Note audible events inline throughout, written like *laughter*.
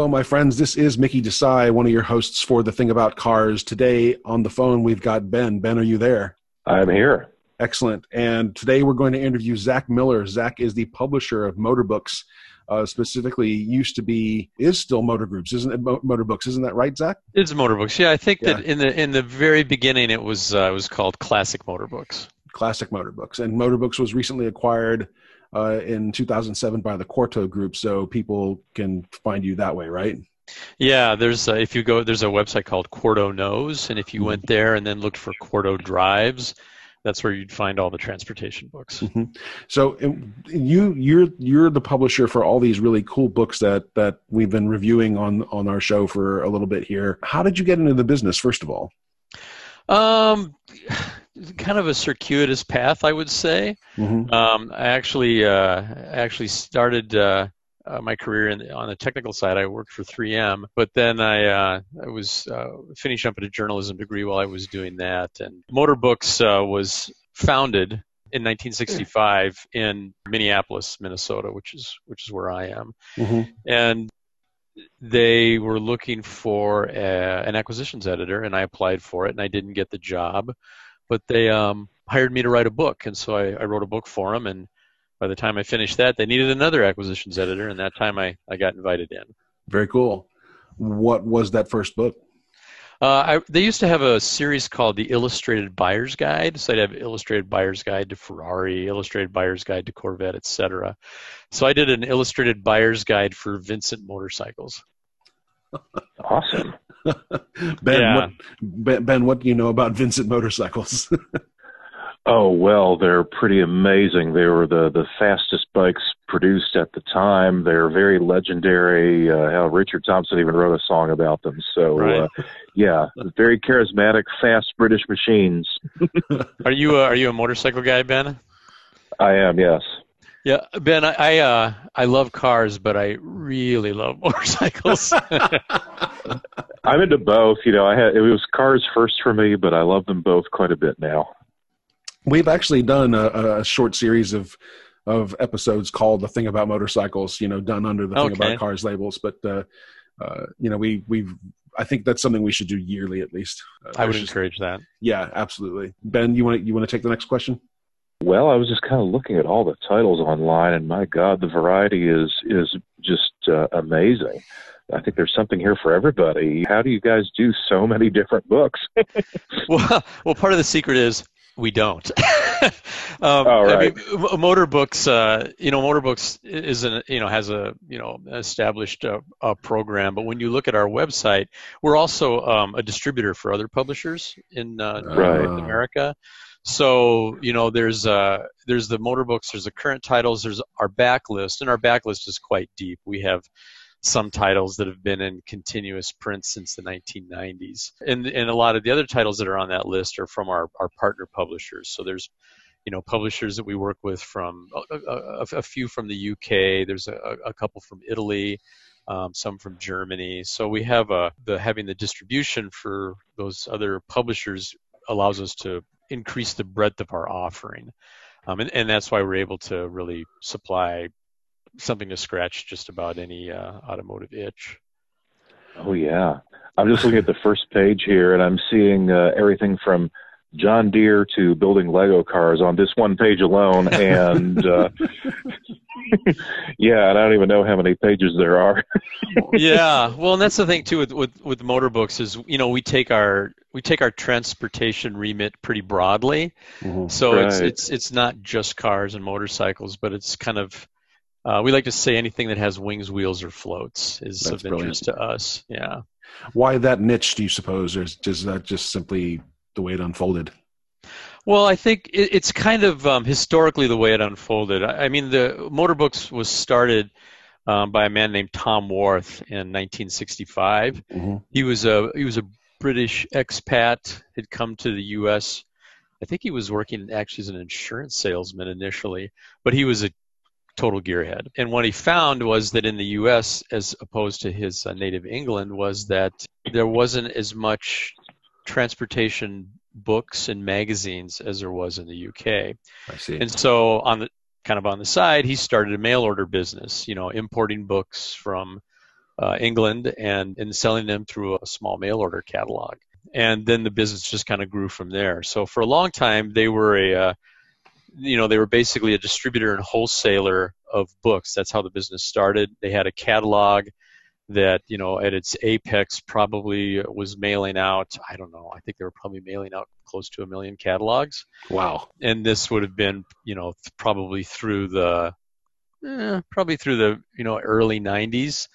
Hello, my friends. This is Mickey Desai, one of your hosts for The Thing About Cars. Today on the phone, we've got Ben. Ben, are you there? I'm here. Excellent. And today we're going to interview Zach Miller. Zach is the publisher of Motor Books. Uh, specifically, used to be is still Motor Groups, isn't it? Mo- Motor Books, isn't that right, Zach? It's Motor Books. Yeah, I think Yeah. that in the in the very beginning it was uh, it was called Classic Motor Books. Classic Motor Books, and Motor Books was recently acquired uh, in 2007 by the Quarto Group, so people can find you that way, right? Yeah, there's uh, if you go there's a website called Quarto Knows, and if you went there and then looked for Quarto Drives, that's where you'd find all the transportation books. So um, you you're you're the publisher for all these really cool books that that we've been reviewing on on our show for a little bit here. How did you get into the business first of all? Um, kind of a circuitous path, I would say. Mhm. Um, I actually uh, actually started uh, uh, my career in, on the technical side. I worked for 3M, but then I uh, I was uh, finishing up at a journalism degree while I was doing that. And Motor Books uh, was founded in 1965 in Minneapolis, Minnesota, which is which is where I am, Mhm. and they were looking for a, an acquisitions editor, and I applied for it, and I didn't get the job, but they um, hired me to write a book, and so I, I wrote a book for them, and by the time I finished that, they needed another acquisitions editor, and that time I, I got invited in. Very cool. What was that first book? Uh, I, they used to have a series called the Illustrated Buyer's Guide. So I'd have Illustrated Buyer's Guide to Ferrari, Illustrated Buyer's Guide to Corvette, etc. So I did an Illustrated Buyer's Guide for Vincent motorcycles. Awesome. *laughs* Ben, Yeah. what, ben, Ben, what do you know about Vincent motorcycles? *laughs* Oh well, they're pretty amazing. They were the the fastest bikes produced at the time. They're very legendary. Uh, hell, Richard Thompson even wrote a song about them. So Right. uh, yeah, very charismatic, fast British machines. *laughs* Are you a, are you a motorcycle guy, Ben? I am, yes. Yeah, Ben, I I, uh, I love cars, but I really love motorcycles. I'm into both. You know, I had it was cars first for me, but I love them both quite a bit now. We've actually done a, a short series of of episodes called "The Thing About Motorcycles." You know, done under the "Thing About Cars" labels, but uh, uh, you know, we we've. I think that's something we should do yearly at least. Uh, I would just- encourage that. Yeah, absolutely. Ben, you want to you want to take the next question? Well, I was just kind of looking at all the titles online, and my God, the variety is is just uh, amazing. I think there's something here for everybody. How do you guys do so many different books? *laughs* Well, well, part of the secret is we don't. *laughs* um, I right. mean, motor books, uh, you know, motor books is an, you know, has a, you know, established uh, uh, program. But when you look at our website, we're also um, a distributor for other publishers in uh, Right. North America. So you know, there's uh, there's the motor books, there's the current titles, there's our backlist, and our backlist is quite deep. We have some titles that have been in continuous print since the 1990s, and and a lot of the other titles that are on that list are from our our partner publishers. So there's you know publishers that we work with from a, a, a few from the UK. There's a, a couple from Italy. Um, some from Germany. So we have a the having the distribution for those other publishers allows us to increase the breadth of our offering, um, and, and that's why we're able to really supply something to scratch just about any uh, automotive itch. Oh yeah, I'm just looking at the first page here, and I'm seeing uh, everything from John Deere to building Lego cars on this one page alone, *laughs* and uh, *laughs* yeah, and I don't even know how many pages there are. *laughs* yeah, well, and that's the thing too with, with with motor books is you know we take our we take our transportation remit pretty broadly, Mhm. so it's it's it's not just cars and motorcycles, but it's kind of uh, we like to say anything that has wings, wheels, or floats is That's of interest to us. Yeah. Why that niche? Do you suppose, or is that just simply the way it unfolded? Well, I think it, it's kind of um, historically the way it unfolded. I, I mean, the Motorbooks was started um, by a man named Tom Warth in 1965. Mhm. He was a he was a British expat. Had come to the U.S. I think he was working actually as an insurance salesman initially, but he was a total gearhead. And what he found was that in the U.S., as opposed to his uh, native England, was that there wasn't as much transportation books and magazines as there was in the UK. I see. And so on the kind of on the side, he started a mail order business, you know, importing books from uh, England and, and selling them through a small mail order catalog. And then the business just kind of grew from there. So for a long time, they were a, uh, you know, they were basically a distributor and wholesaler of books. That's how the business started. They had a catalog that you know at its apex probably was mailing out i don't know i think they were probably mailing out close to a million catalogs wow and this would have been you know probably through the eh, probably through the you know early 90s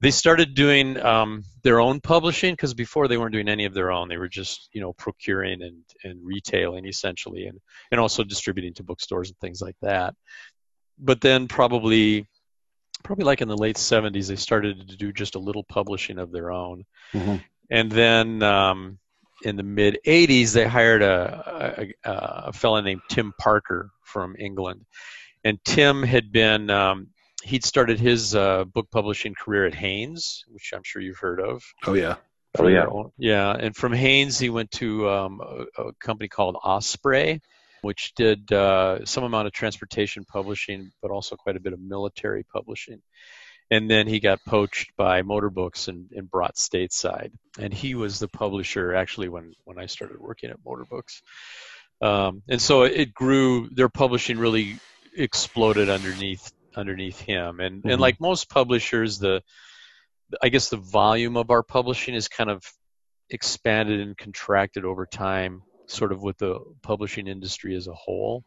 they started doing um, their own publishing because before they weren't doing any of their own they were just you know procuring and, and retailing essentially and, and also distributing to bookstores and things like that but then probably probably like in the late 70s, they started to do just a little publishing of their own. Mm-hmm. And then um, in the mid 80s, they hired a, a, a fellow named Tim Parker from England. And Tim had been, um, he'd started his uh, book publishing career at Haynes, which I'm sure you've heard of. Oh, yeah. Oh, yeah. Yeah. And from Haynes, he went to um, a, a company called Osprey which did uh, some amount of transportation publishing, but also quite a bit of military publishing. And then he got poached by Motor Books and, and brought stateside. And he was the publisher actually when, when I started working at Motor Books. Um, and so it grew. Their publishing really exploded underneath underneath him. And mm-hmm. and like most publishers, the I guess the volume of our publishing is kind of expanded and contracted over time sort of with the publishing industry as a whole.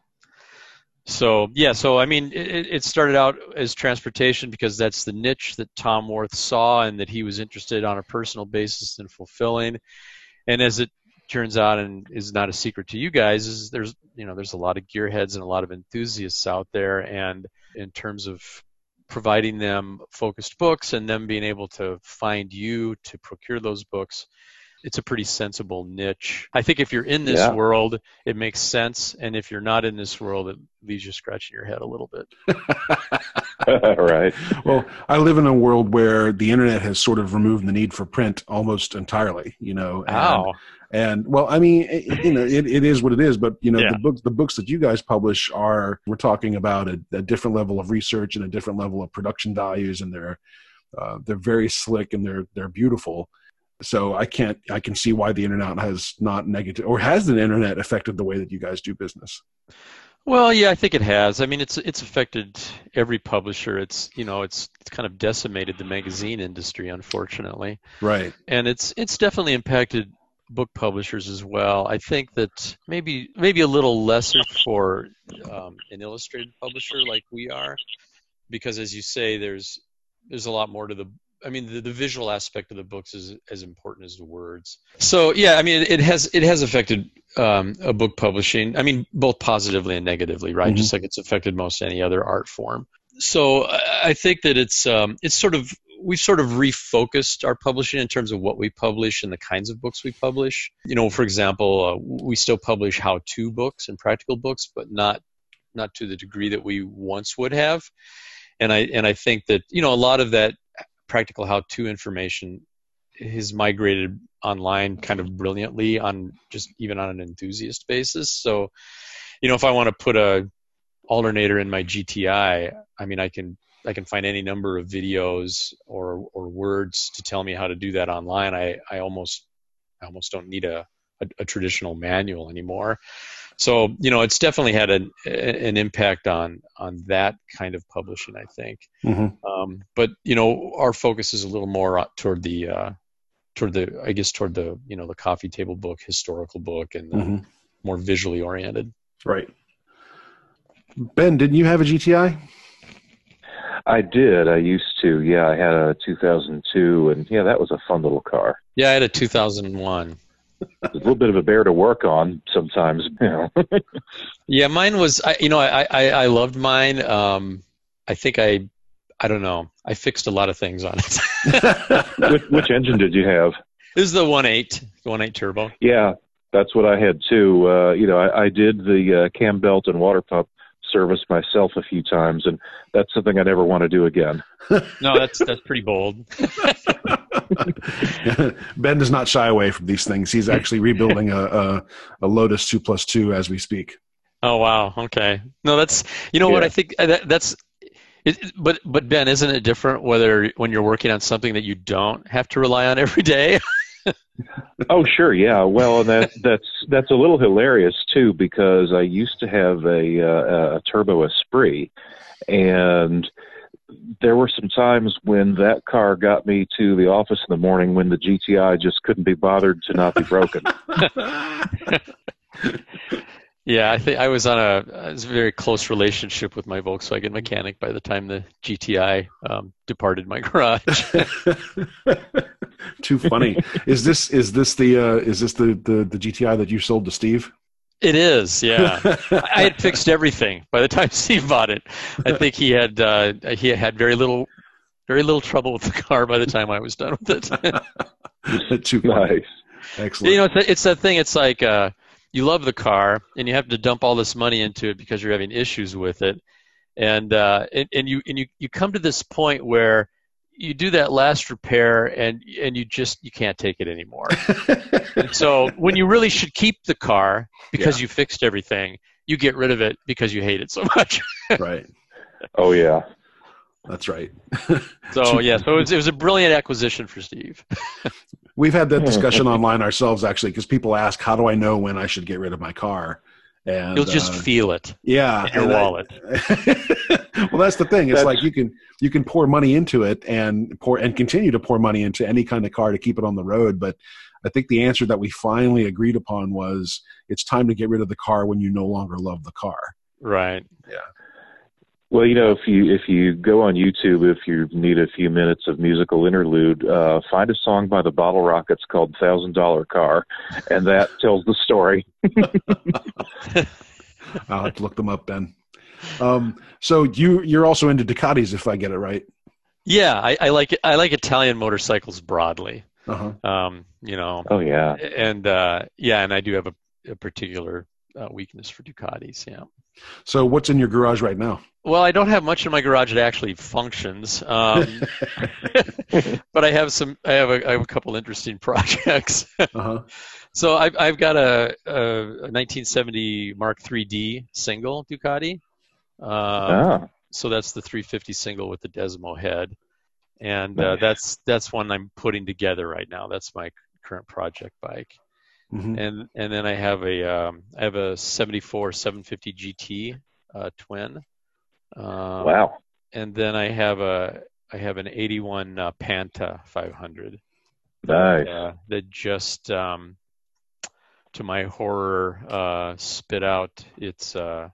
So yeah, so I mean, it, it, started out as transportation because that's the niche that Tom Warth saw and that he was interested on a personal basis in fulfilling. And as it turns out, and is not a secret to you guys, is there's you know there's a lot of gearheads and a lot of enthusiasts out there, and in terms of providing them focused books and them being able to find you to procure those books it's a pretty sensible niche. I think if you're in this yeah. world, it makes sense, and if you're not in this world, it leaves you scratching your head a little bit. *laughs* *laughs* right. Well, I live in a world where the internet has sort of removed the need for print almost entirely. You know. And, wow. And well, I mean, it, you know, it, it is what it is. But you know, yeah. the books the books that you guys publish are we're talking about a, a different level of research and a different level of production values, and they're uh, they're very slick and they're they're beautiful so I can't I can see why the internet has not negative or has the internet affected the way that you guys do business. Well, yeah, I think it has. I mean, it's it's affected every publisher. It's you know, it's, it's kind of decimated the magazine industry, unfortunately. Right. And it's it's definitely impacted book publishers as well. I think that maybe maybe a little lesser for um, an illustrated publisher like we are, because as you say, there's there's a lot more to the I mean, the, the visual aspect of the books is as important as the words. So yeah, I mean, it, it has it has affected um, a book publishing. I mean, both positively and negatively, right? Mm-hmm. Just like it's affected most any other art form. So I think that it's um, it's sort of we've sort of refocused our publishing in terms of what we publish and the kinds of books we publish. You know, for example, uh, we still publish how-to books and practical books, but not not to the degree that we once would have. And I and I think that you know a lot of that practical how-to information has migrated online kind of brilliantly on just even on an enthusiast basis. So, you know, if I want to put a alternator in my GTI, I mean, I can I can find any number of videos or or words to tell me how to do that online. I I almost I almost don't need a a, a traditional manual anymore. So you know, it's definitely had an an impact on on that kind of publishing, I think. Mm-hmm. Um, but you know, our focus is a little more toward the uh, toward the I guess toward the you know the coffee table book, historical book, and mm-hmm. more visually oriented. Right. Ben, didn't you have a GTI? I did. I used to. Yeah, I had a 2002, and yeah, that was a fun little car. Yeah, I had a 2001 a little bit of a bear to work on sometimes. You know. *laughs* yeah, mine was. I, you know, I, I I loved mine. Um, I think I, I don't know. I fixed a lot of things on it. *laughs* which, which, engine did you have? This is the one eight, one eight turbo. Yeah, that's what I had too. Uh, you know, I, I did the uh, cam belt and water pump service myself a few times, and that's something I never want to do again. *laughs* no, that's that's pretty bold. *laughs* ben does not shy away from these things. He's actually rebuilding a, a, a Lotus two plus two as we speak. Oh wow. Okay. No, that's you know yeah. what I think uh, that, that's. It, but but Ben, isn't it different whether when you're working on something that you don't have to rely on every day? *laughs* oh sure, yeah. Well, that that's that's a little hilarious too because I used to have a uh, a Turbo Esprit, and there were some times when that car got me to the office in the morning when the GTI just couldn't be bothered to not be broken. *laughs* yeah, I think I was on a, a, very close relationship with my Volkswagen mechanic by the time the GTI um, departed my garage. *laughs* Too funny. Is this is this the uh, is this the, the the GTI that you sold to Steve? It is, yeah. *laughs* I had fixed everything by the time *laughs* Steve bought it. I think he had uh, he had very little very little trouble with the car by the time I was done with it. *laughs* Too nice, excellent. You know, it's it's that thing. It's like uh, you love the car and you have to dump all this money into it because you're having issues with it, and uh, and, and you and you you come to this point where you do that last repair and and you just you can't take it anymore. so when you really should keep the car because yeah. you fixed everything, you get rid of it because you hate it so much. *laughs* right. Oh yeah. That's right. *laughs* so yeah, so it was, it was a brilliant acquisition for Steve. We've had that *laughs* discussion online ourselves actually because people ask, "How do I know when I should get rid of my car?" And you'll just uh, feel it. Yeah, in your wallet. I, *laughs* well, that's the thing. It's that's, like you can you can pour money into it and pour and continue to pour money into any kind of car to keep it on the road. But I think the answer that we finally agreed upon was it's time to get rid of the car when you no longer love the car. Right. Yeah. Well, you know, if you if you go on YouTube, if you need a few minutes of musical interlude, uh, find a song by the Bottle Rockets called "Thousand Dollar Car," and that *laughs* tells the story. *laughs* I'll have to look them up, Ben. Um, so you you're also into Ducatis, if I get it right. Yeah, I, I like I like Italian motorcycles broadly. Uh-huh. Um, you know. Oh yeah. And uh, yeah, and I do have a, a particular uh, weakness for Ducatis. Yeah. So what's in your garage right now? Well, I don't have much in my garage that actually functions, um, *laughs* *laughs* but I have some. I have a, I have a couple interesting *laughs* projects. uh-huh. So I've I've got a, a, 1970 Mark 3D single Ducati. Uh, ah. So that's the 350 single with the Desmo head, and uh, that's that's one I'm putting together right now. That's my current project bike. Mm-hmm. And and then I have a um, I have a 74 750 GT uh, twin. Um, wow. And then I have a I have an 81 uh, Pantah 500. Nice. Uh, that just um, to my horror uh, spit out its uh,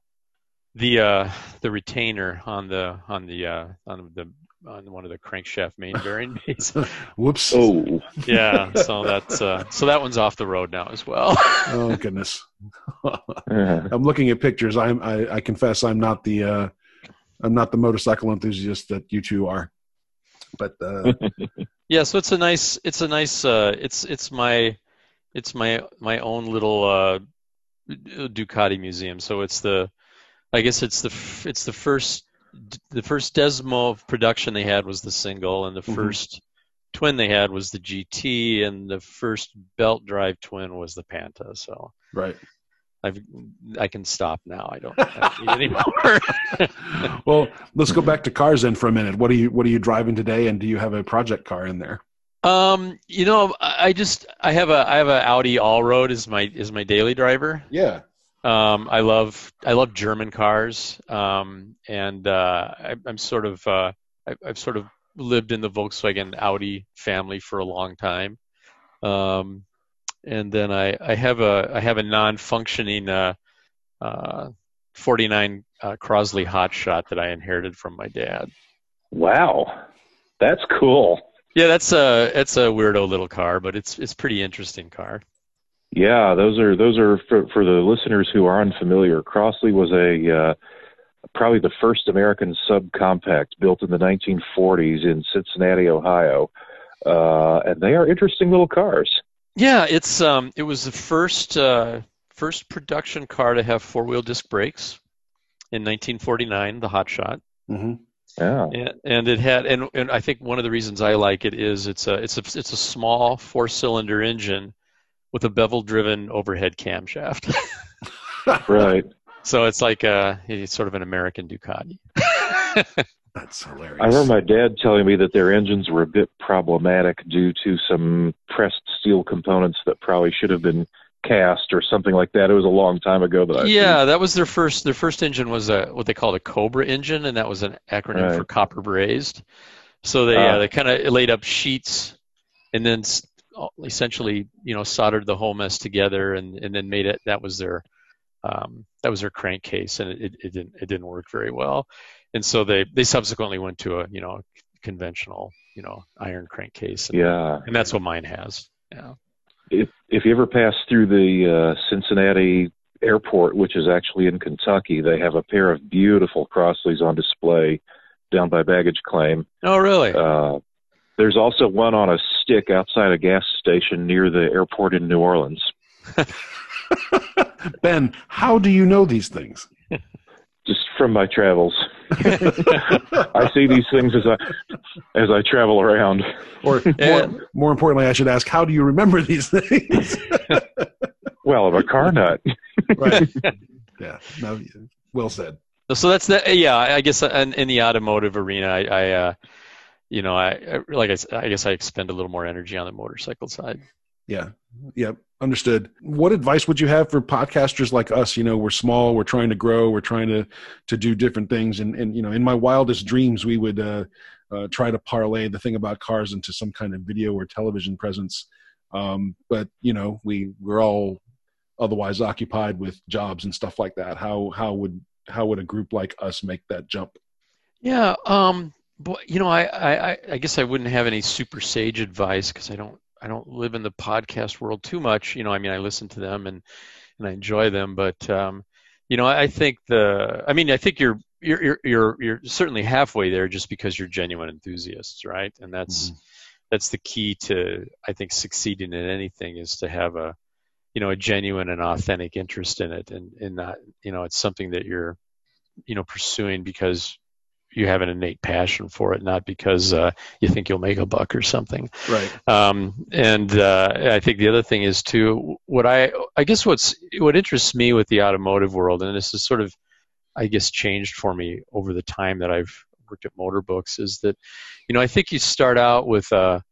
the uh, the retainer on the on the uh, on the on one of the crankshaft main bearing *laughs* bays. Whoops. Oh. Yeah. So that's uh, so that one's off the road now as well. oh goodness. *laughs* *laughs* I'm looking at pictures. I'm I, I confess I'm not the uh, I'm not the motorcycle enthusiast that you two are. But uh, yeah, so it's a nice it's a nice uh, it's it's my it's my my own little uh, Ducati museum. So it's the I guess it's the it's the first the first Desmo production they had was the single, and the mm-hmm. first twin they had was the GT, and the first belt drive twin was the Pantah. So right. I've, I can stop now. I don't, need *laughs* anymore. *laughs* *laughs* well, let's go back to cars then for a minute. What are you What are you driving today, and do you have a project car in there? Um, you know, I just I have a I have a Audi Allroad is my is my daily driver. Yeah. Um, I love I love German cars, um, and uh, I, am sort of uh, I, have sort of lived in the Volkswagen Audi family for a long time, um, and then I, I have a I have a non-functioning uh, uh, 49 uh, Crosley Hotshot that I inherited from my dad. Wow, that's cool. Yeah, that's a it's a weirdo little car, but it's it's pretty interesting car. Yeah, those are those are for for the listeners who are unfamiliar. Crosley was a uh, probably the first American subcompact built in the 1940s in Cincinnati, Ohio, uh, and they are interesting little cars. Yeah, it's um, it was the first uh, first production car to have four wheel disc brakes in 1949, the Hot Shot. Mm-hmm. Yeah. And, and, it had, and, and I think one of the reasons I like it is it's a it's a it's a small four cylinder engine with a bevel driven overhead camshaft. *laughs* right. So it's like a it's sort of an American Ducati. *laughs* That's hilarious. I remember my dad telling me that their engines were a bit problematic due to some pressed steel components that probably should have been cast or something like that. It was a long time ago that I Yeah, seen. that was their first their first engine was a what they called a Cobra engine and that was an acronym right. for copper brazed. So they uh, uh, they kind of laid up sheets and then essentially, you know, soldered the whole mess together and and then made it that was their um, that was their crankcase and it, it didn't it didn't work very well. And so they they subsequently went to a, you know, conventional, you know, iron crankcase. And, yeah. And that's what mine has. Yeah if if you ever pass through the uh, Cincinnati airport, which is actually in Kentucky, they have a pair of beautiful Crosleys on display down by baggage claim. Oh, really? Uh, there's also one on a stick outside a gas station near the airport in New Orleans. *laughs* ben, how do you know these things? just from my travels. *laughs* I see these things as I as I travel around. Or *laughs* more, more, importantly, I should ask, how do you remember these things? well, I'm a car nut. right. Yeah. No. Well said. So that's the yeah. I guess in, in the automotive arena, I, I uh, you know, I, I like I, I guess I expend a little more energy on the motorcycle side. Yeah. Yep. Understood. What advice would you have for podcasters like us? You know, we're small, we're trying to grow, we're trying to to do different things, and and you know, in my wildest dreams, we would uh, uh, try to parlay the thing about cars into some kind of video or television presence. Um, but you know, we we're all otherwise occupied with jobs and stuff like that. How how would how would a group like us make that jump? Yeah. Um. But you know, I I I guess I wouldn't have any super sage advice because I don't I don't live in the podcast world too much. You know, I mean, I listen to them and and I enjoy them, but um, you know, I think the, I mean, I think you're you're you're you're certainly halfway there just because you're genuine enthusiasts, right? And that's mm-hmm. that's the key to I think succeeding in anything is to have a you know a genuine and authentic interest in it, and and not you know it's something that you're you know pursuing because you have an innate passion for it, not because uh, you think you'll make a buck or something. Right. Um, and uh, I think the other thing is too what I I guess what's what interests me with the automotive world, and this is sort of I guess changed for me over the time that I've worked at Motor Books, is that you know I think you start out with a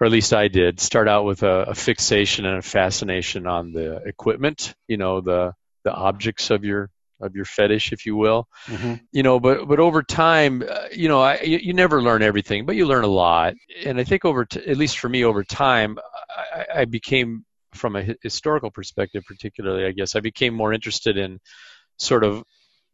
or at least I did start out with a, a fixation and a fascination on the equipment, you know the the objects of your of your fetish, if you will. Mm-hmm. You know, but but over time, uh, you know, I, you, you, never learn everything, but you learn a lot. And I think over, t- at least for me, over time, I, I became, from a historical perspective, particularly, I guess, I became more interested in sort of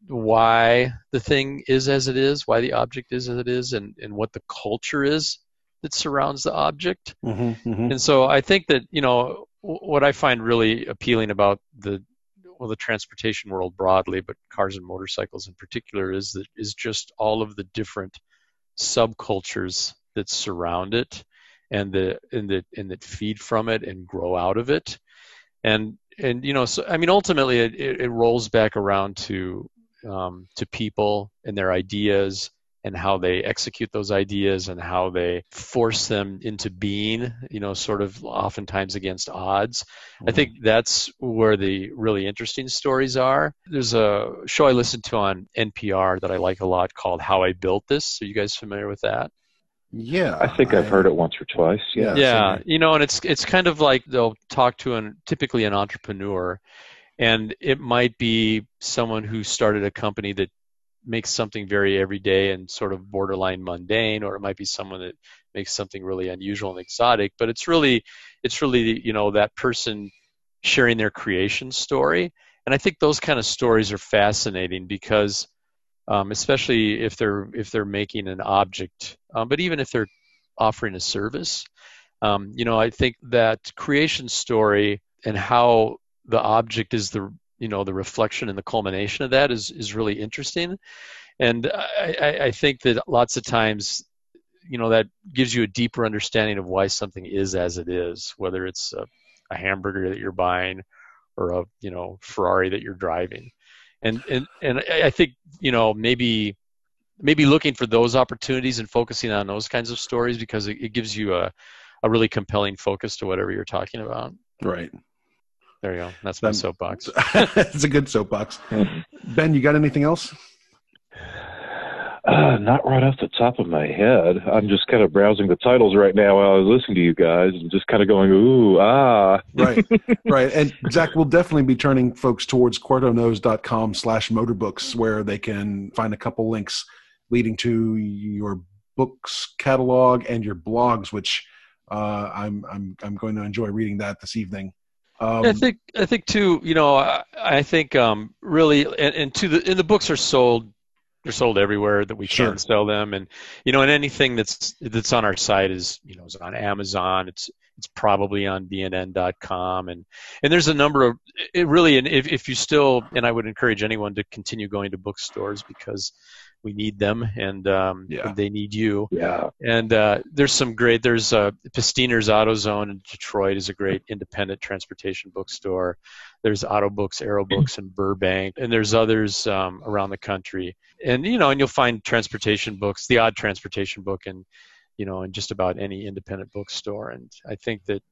why the thing is as it is, why the object is as it is, and and what the culture is that surrounds the object. Mm-hmm, mm-hmm. And so I think that you know what I find really appealing about the well the transportation world broadly, but cars and motorcycles in particular is that is just all of the different subcultures that surround it and the and that and that feed from it and grow out of it. And and you know so i mean ultimately it, it, it rolls back around to um, to people and their ideas and how they execute those ideas and how they force them into being, you know, sort of oftentimes against odds. Mm-hmm. I think that's where the really interesting stories are. There's a show I listen to on NPR that I like a lot called How I Built This. Are you guys familiar with that? Yeah, I think I've heard it once or twice. Yeah, yeah, you know, and it's it's kind of like they'll talk to an typically an entrepreneur, and it might be someone who started a company that makes something very everyday and sort of borderline mundane, or it might be someone that makes something really unusual and exotic. But it's really, it's really, you know, that person sharing their creation story. And I think those kind of stories are fascinating because, um, especially if they're if they're making an object, um, but even if they're offering a service, um, you know, I think that creation story and how the object is the you know the reflection and the culmination of that is is really interesting. And I, I think that lots of times you know that gives you a deeper understanding of why something is as it is whether it's a, a hamburger that you're buying or a you know ferrari that you're driving. And and and i think you know maybe maybe looking for those opportunities and focusing on those kinds of stories because it, it gives you a, a really compelling focus to whatever you're talking about. Right There you go. That's my soapbox. *laughs* it's a good soapbox. Ben, you got anything else? Uh, not right off the top of my head. I'm just kind of browsing the titles right now while I was listening to you guys and just kind of going, ooh, ah. right, *laughs* right. And Zach will definitely be turning folks towards quartoknows.com slash motorbooks where they can find a couple links leading to your books catalog and your blogs, which uh, I'm, I'm, I'm going to enjoy reading that this evening. Um, I think I think too. You know, I, I think um, really, and, and to the and the books are sold they're sold everywhere that we sure. can sell them and you know and anything that's that's on our site is you know is on amazon it's it's probably on bnn.com and and there's a number of it really and if, if you still and i would encourage anyone to continue going to bookstores because we need them and, um, yeah. they need you yeah and uh, there's some great there's uh, Pastiner's AutoZone in detroit is a great independent transportation bookstore there's Autobooks-Aerobooks in burbank and there's others um, around the country and you know, and you'll find transportation books, the odd transportation book, in you know, in just about any independent bookstore. And I think that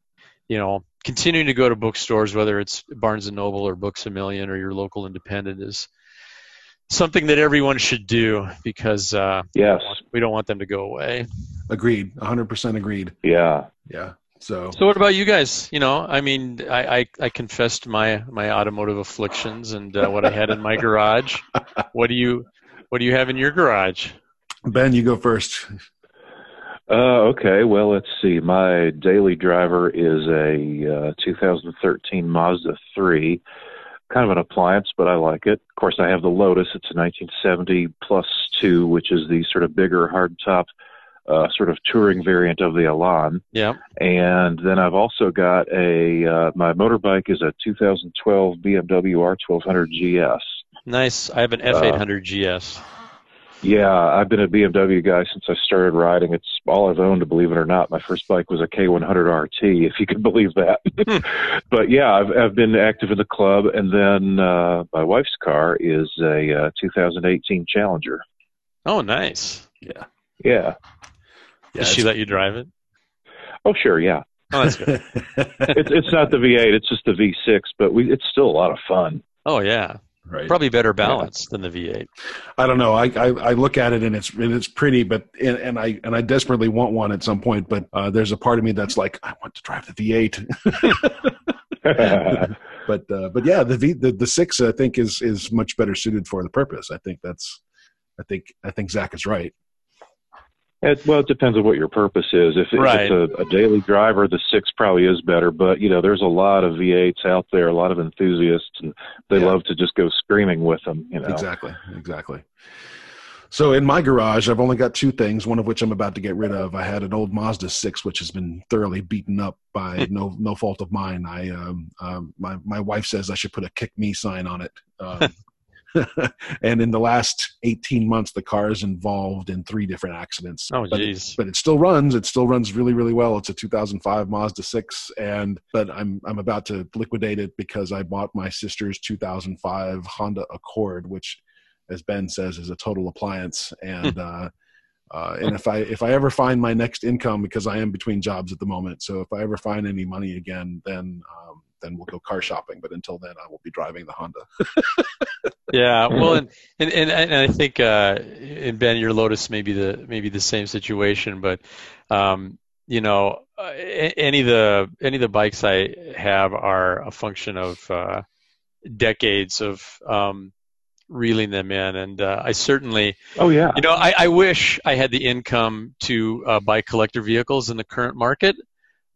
you know, continuing to go to bookstores, whether it's Barnes and Noble or Books a Million or your local independent, is something that everyone should do because uh, yes, we don't want them to go away. Agreed, 100% agreed. Yeah, yeah. So, so what about you guys? You know, I mean, I I, I confessed my my automotive afflictions and uh, what I had in my *laughs* garage. What do you what do you have in your garage? Ben, you go first. Uh, okay, well, let's see. My daily driver is a uh, 2013 Mazda 3, kind of an appliance, but I like it. Of course, I have the Lotus. It's a 1970 plus two, which is the sort of bigger hardtop, uh, sort of touring variant of the Elan. Yeah. And then I've also got a uh, my motorbike is a 2012 BMW R1200 GS. Nice. I have an F800 uh, GS. Yeah, I've been a BMW guy since I started riding. It's all I've owned, believe it or not. My first bike was a K100 RT, if you can *laughs* believe that. Hmm. *laughs* but yeah, I've, I've been active in the club, and then uh, my wife's car is a uh, 2018 Challenger. Oh, nice. Yeah. Yeah. yeah Does she let you drive it? Oh, sure. Yeah. Oh, that's good. *laughs* it's it's not the V8; it's just the V6, but we it's still a lot of fun. Oh yeah. Right. Probably better balance yeah. than the V8. I don't know. I, I, I look at it and it's and it's pretty, but and, and I and I desperately want one at some point. But uh, there's a part of me that's like, I want to drive the V8. *laughs* *laughs* but uh, but yeah, the V the, the six I think is is much better suited for the purpose. I think that's I think I think Zach is right. It, well, it depends on what your purpose is. If, right. it's a, a, daily driver, the six probably is better. But you know, there's a lot of V8s out there, a lot of enthusiasts, and they yeah. love to just go screaming with them. You know, exactly, exactly. So in my garage, I've only got two things. One of which I'm about to get rid of. I had an old Mazda six, which has been thoroughly beaten up by *laughs* no no fault of mine. I um, um, my my wife says I should put a "kick me" sign on it. Um, *laughs* and in the last 18 months, the car is involved in three different accidents. Oh, but jeez. It, but it still runs. It still runs really, really well. It's a 2005 Mazda 6, and but I'm I'm about to liquidate it because I bought my sister's 2005 Honda Accord, which, as Ben says, is a total appliance. And hmm. uh, uh, and if I if I ever find my next income, because I am between jobs at the moment, so if I ever find any money again, then um, then we'll go car shopping. But until then, I will be driving the Honda. *laughs* yeah, well, and *laughs* and, and, and I think uh, and Ben, your Lotus may be the maybe the same situation, but um, you know, uh, any of the any of the bikes I have are a function of uh, decades of um, reeling them in, and uh, I certainly, oh yeah, you know, I, I wish I had the income to uh, buy collector vehicles in the current market.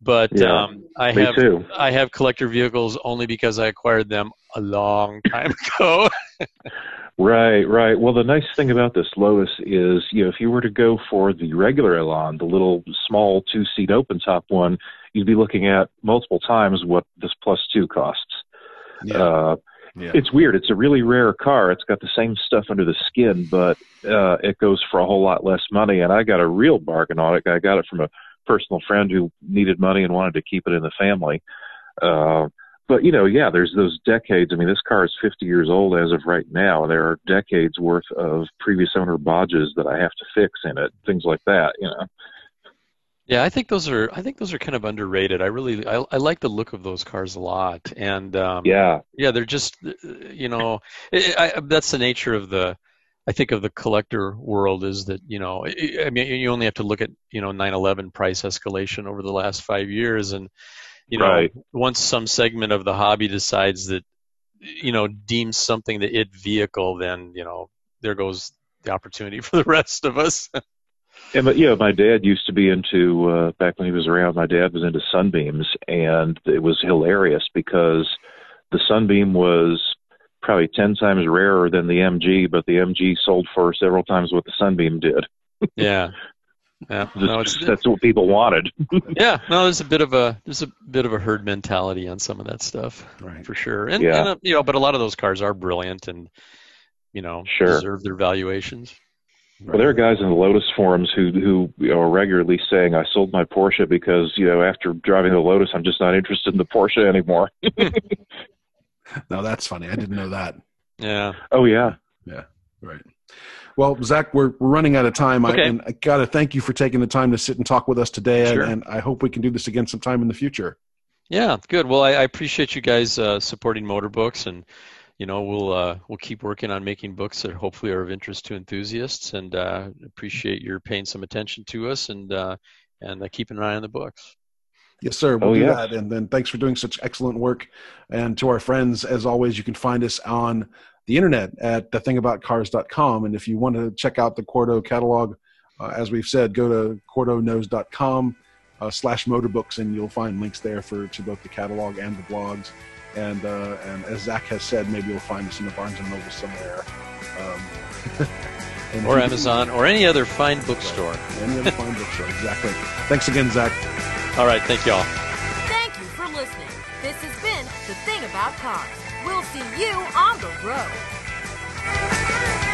But yeah, um, I have too. I have collector vehicles only because I acquired them a long *laughs* time ago. right, right. Well, the nice thing about this Lotus is, you know, if you were to go for the regular Elan, the little small two-seat open-top one, you'd be looking at multiple times what this Plus Two costs. Yeah. Uh, yeah. It's weird. It's a really rare car. It's got the same stuff under the skin, but uh, it goes for a whole lot less money. And I got a real bargain on it. I got it from a personal friend who needed money and wanted to keep it in the family. Uh, but you know, yeah, there's those decades. I mean, this car is 50 years old as of right now. There are decades worth of previous owner bodges that I have to fix in it, things like that. You know. Yeah, I think those are I think those are kind of underrated. I really I, I like the look of those cars a lot, and um, yeah, yeah, they're just you know *laughs* it, I, that's the nature of the I think of the collector world is that you know I mean you only have to look at you know 911 price escalation over the last five years, and you know right. once some segment of the hobby decides that you know deems something the it vehicle, then you know there goes the opportunity *laughs* for the rest of us. Yeah, but yeah, my dad used to be into uh, back when he was around. My dad was into sunbeams, and it was hilarious because the sunbeam was probably 10 times rarer than the MG, but the MG sold for several times what the Sunbeam did. *laughs* yeah. Yeah, no, that's what people wanted. *laughs* yeah, no, there's a bit of a there's a bit of a herd mentality on some of that stuff, right. for sure. And, yeah. and uh, you know, but a lot of those cars are brilliant and you know sure. deserve their valuations. Well, there are guys in the Lotus forums who who are regularly saying, "I sold my Porsche because you know after driving the Lotus, I'm just not interested in the Porsche anymore." *laughs* now that's funny. I didn't know that. Yeah. Oh yeah. Yeah. Right. Well, Zach, we're, we're running out of time. Okay. I, and I got to thank you for taking the time to sit and talk with us today. Sure. And, and I hope we can do this again sometime in the future. Yeah, good. Well, I, I appreciate you guys uh, supporting Motor Books, and you know we'll uh, we'll keep working on making books that hopefully are of interest to enthusiasts, and uh, appreciate your paying some attention to us and uh, and uh, keeping an eye on the books. Yes, sir. We'll oh, do yes. that. And then thanks for doing such excellent work. And to our friends, as always, you can find us on the internet at thethingaboutcars.com. And if you want to check out the Quarto catalog, uh, as we've said, go to quartoknows.com uh, slash motorbooks and you'll find links there for to both the catalog and the blogs. And, uh, and as Zach has said, maybe you'll find us in the Barnes & Noble somewhere. Um, *laughs* or Amazon or any other fine bookstore. Any other fine bookstore, exactly. Thanks again, Zach. All right, thank y'all. Thank you for listening. This has been The Thing About Cars. We'll see you on the road.